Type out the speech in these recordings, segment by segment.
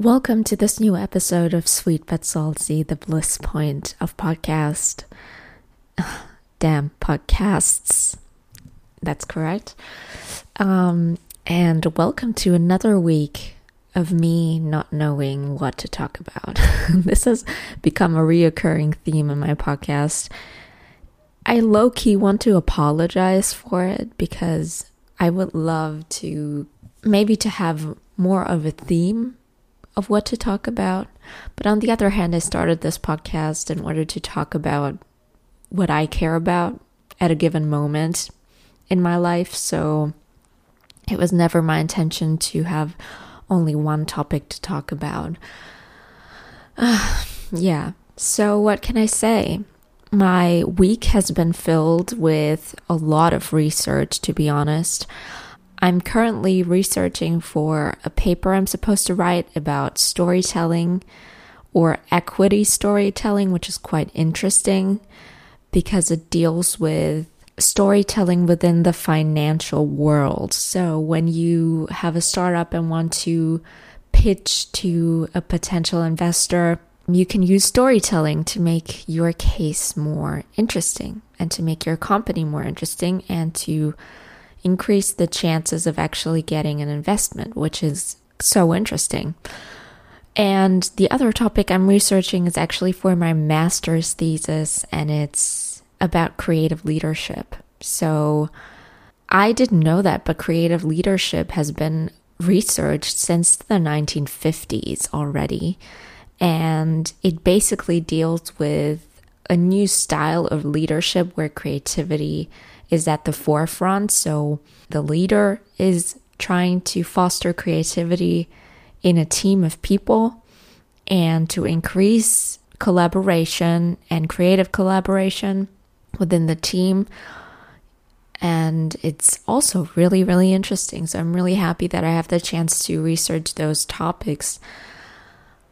Welcome to this new episode of Sweet But Salty, the bliss point of podcast. Damn, podcasts. That's correct. Um, and welcome to another week of me not knowing what to talk about. this has become a reoccurring theme in my podcast. I low key want to apologize for it because I would love to maybe to have more of a theme of what to talk about. But on the other hand, I started this podcast in order to talk about what I care about at a given moment in my life. So it was never my intention to have only one topic to talk about. Uh, yeah. So, what can I say? My week has been filled with a lot of research, to be honest. I'm currently researching for a paper I'm supposed to write about storytelling or equity storytelling, which is quite interesting because it deals with storytelling within the financial world. So, when you have a startup and want to pitch to a potential investor, you can use storytelling to make your case more interesting and to make your company more interesting and to increase the chances of actually getting an investment, which is so interesting. And the other topic I'm researching is actually for my master's thesis, and it's about creative leadership. So I didn't know that, but creative leadership has been researched since the 1950s already. And it basically deals with a new style of leadership where creativity is at the forefront. So the leader is trying to foster creativity in a team of people and to increase collaboration and creative collaboration within the team. And it's also really, really interesting. So I'm really happy that I have the chance to research those topics.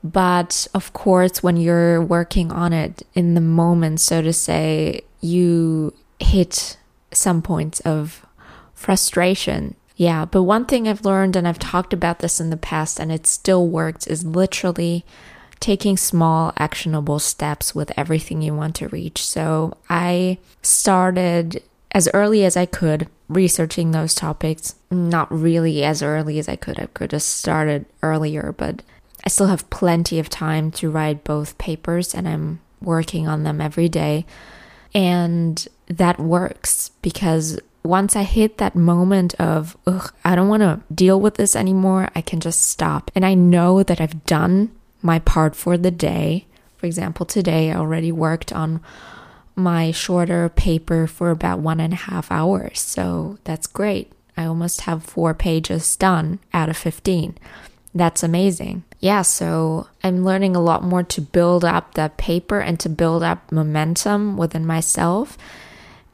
But of course, when you're working on it in the moment, so to say, you hit some points of frustration. Yeah, but one thing I've learned, and I've talked about this in the past, and it still works, is literally taking small, actionable steps with everything you want to reach. So I started as early as I could researching those topics. Not really as early as I could. I could have started earlier, but I still have plenty of time to write both papers, and I'm working on them every day. And that works because once I hit that moment of, ugh, I don't want to deal with this anymore, I can just stop. And I know that I've done my part for the day. For example, today I already worked on my shorter paper for about one and a half hours. So that's great. I almost have four pages done out of 15. That's amazing. Yeah, so I'm learning a lot more to build up that paper and to build up momentum within myself.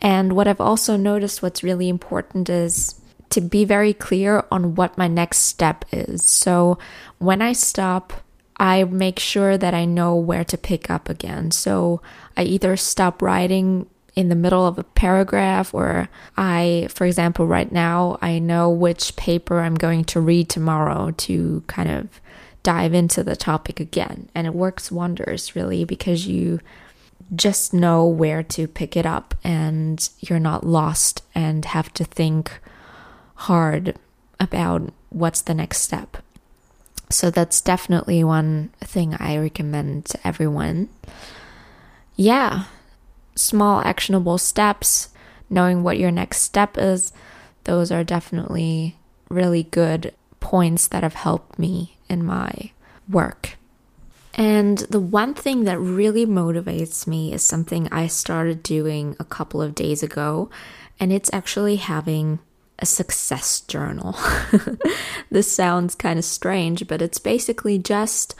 And what I've also noticed what's really important is to be very clear on what my next step is. So when I stop, I make sure that I know where to pick up again. So I either stop writing in the middle of a paragraph, or I, for example, right now, I know which paper I'm going to read tomorrow to kind of dive into the topic again. And it works wonders, really, because you just know where to pick it up and you're not lost and have to think hard about what's the next step. So that's definitely one thing I recommend to everyone. Yeah, small actionable steps, knowing what your next step is, those are definitely really good points that have helped me in my work. And the one thing that really motivates me is something I started doing a couple of days ago, and it's actually having a success journal. this sounds kind of strange, but it's basically just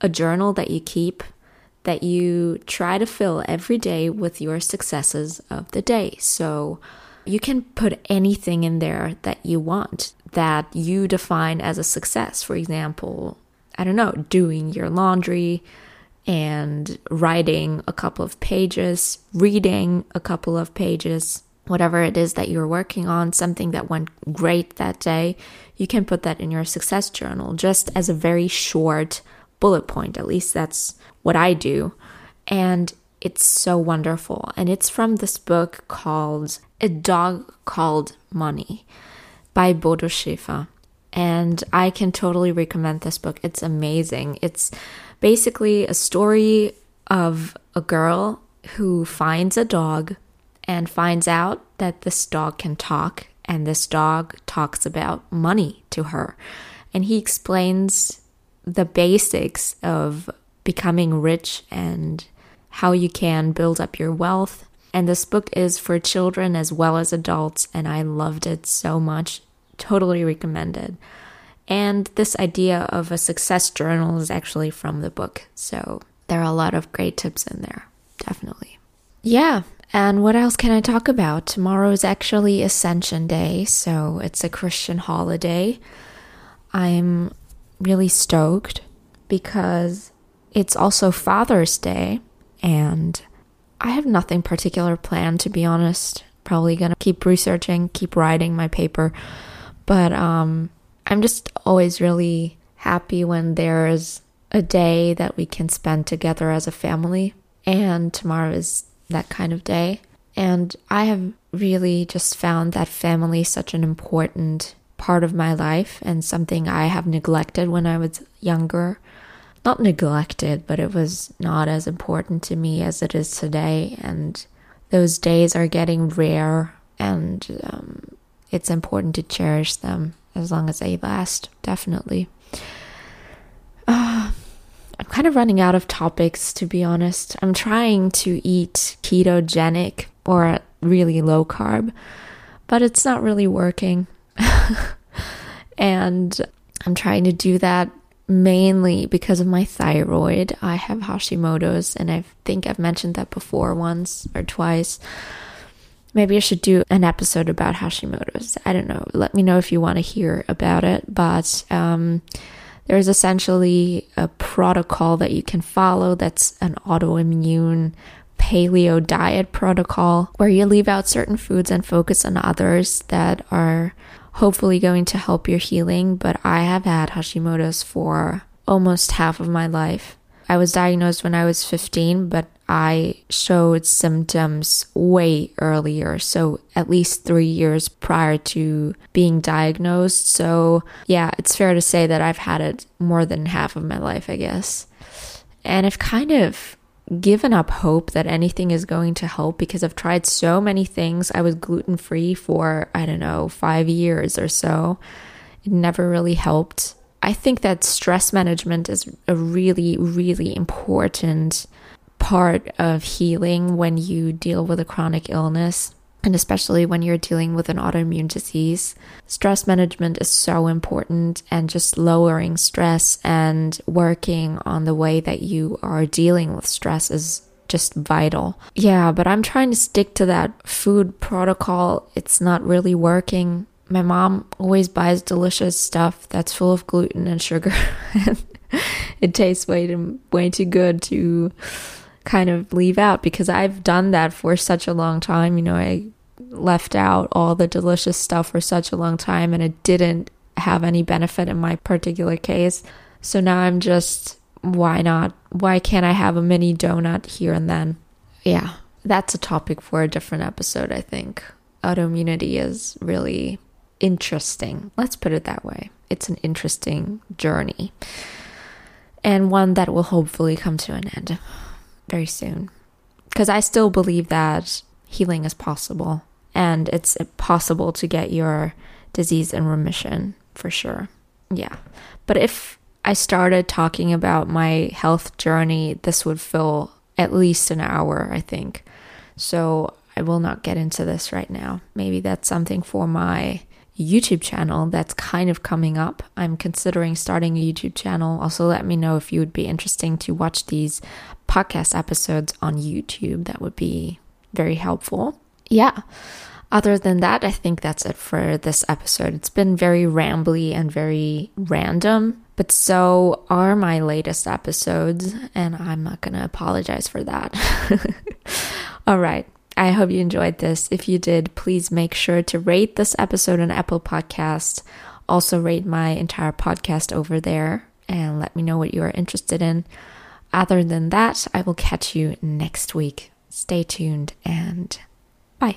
a journal that you keep that you try to fill every day with your successes of the day. So you can put anything in there that you want that you define as a success. For example, I don't know, doing your laundry and writing a couple of pages, reading a couple of pages, whatever it is that you're working on, something that went great that day, you can put that in your success journal just as a very short bullet point. At least that's what I do. And it's so wonderful. And it's from this book called A Dog Called Money by Bodo Schäfer. And I can totally recommend this book. It's amazing. It's basically a story of a girl who finds a dog and finds out that this dog can talk, and this dog talks about money to her. And he explains the basics of becoming rich and how you can build up your wealth. And this book is for children as well as adults, and I loved it so much. Totally recommended. And this idea of a success journal is actually from the book. So there are a lot of great tips in there, definitely. Yeah, and what else can I talk about? Tomorrow is actually Ascension Day, so it's a Christian holiday. I'm really stoked because it's also Father's Day, and I have nothing particular planned to be honest. Probably gonna keep researching, keep writing my paper, but um, I'm just always really happy when there's a day that we can spend together as a family. And tomorrow is that kind of day. And I have really just found that family such an important part of my life and something I have neglected when I was younger. Not neglected, but it was not as important to me as it is today. And those days are getting rare, and um, it's important to cherish them as long as they last, definitely. Uh, I'm kind of running out of topics, to be honest. I'm trying to eat ketogenic or really low carb, but it's not really working. and I'm trying to do that mainly because of my thyroid. I have Hashimoto's, and I think I've mentioned that before once or twice. Maybe I should do an episode about Hashimoto's. I don't know. Let me know if you want to hear about it. But um, there's essentially a protocol that you can follow that's an autoimmune paleo diet protocol where you leave out certain foods and focus on others that are hopefully going to help your healing. But I have had Hashimoto's for almost half of my life. I was diagnosed when I was 15, but I showed symptoms way earlier. So, at least three years prior to being diagnosed. So, yeah, it's fair to say that I've had it more than half of my life, I guess. And I've kind of given up hope that anything is going to help because I've tried so many things. I was gluten free for, I don't know, five years or so. It never really helped. I think that stress management is a really, really important part of healing when you deal with a chronic illness. And especially when you're dealing with an autoimmune disease, stress management is so important, and just lowering stress and working on the way that you are dealing with stress is just vital. Yeah, but I'm trying to stick to that food protocol. It's not really working my mom always buys delicious stuff that's full of gluten and sugar. And it tastes way too, way too good to kind of leave out because I've done that for such a long time. You know, I left out all the delicious stuff for such a long time and it didn't have any benefit in my particular case. So now I'm just, why not? Why can't I have a mini donut here and then? Yeah, that's a topic for a different episode, I think. Autoimmunity is really interesting. Let's put it that way. It's an interesting journey and one that will hopefully come to an end very soon. Because I still believe that healing is possible and it's possible to get your disease in remission for sure. Yeah. But if I started talking about my health journey, this would fill at least an hour, I think. So I will not get into this right now. Maybe that's something for my YouTube channel that's kind of coming up. I'm considering starting a YouTube channel. Also, let me know if you would be interesting to watch these podcast episodes on YouTube. That would be very helpful. Yeah. Other than that, I think that's it for this episode. It's been very rambly and very random, but so are my latest episodes, and I'm not going to apologize for that. All right. I hope you enjoyed this. If you did, please make sure to rate this episode on Apple Podcast. Also, rate my entire podcast over there and let me know what you are interested in. Other than that, I will catch you next week. Stay tuned and bye.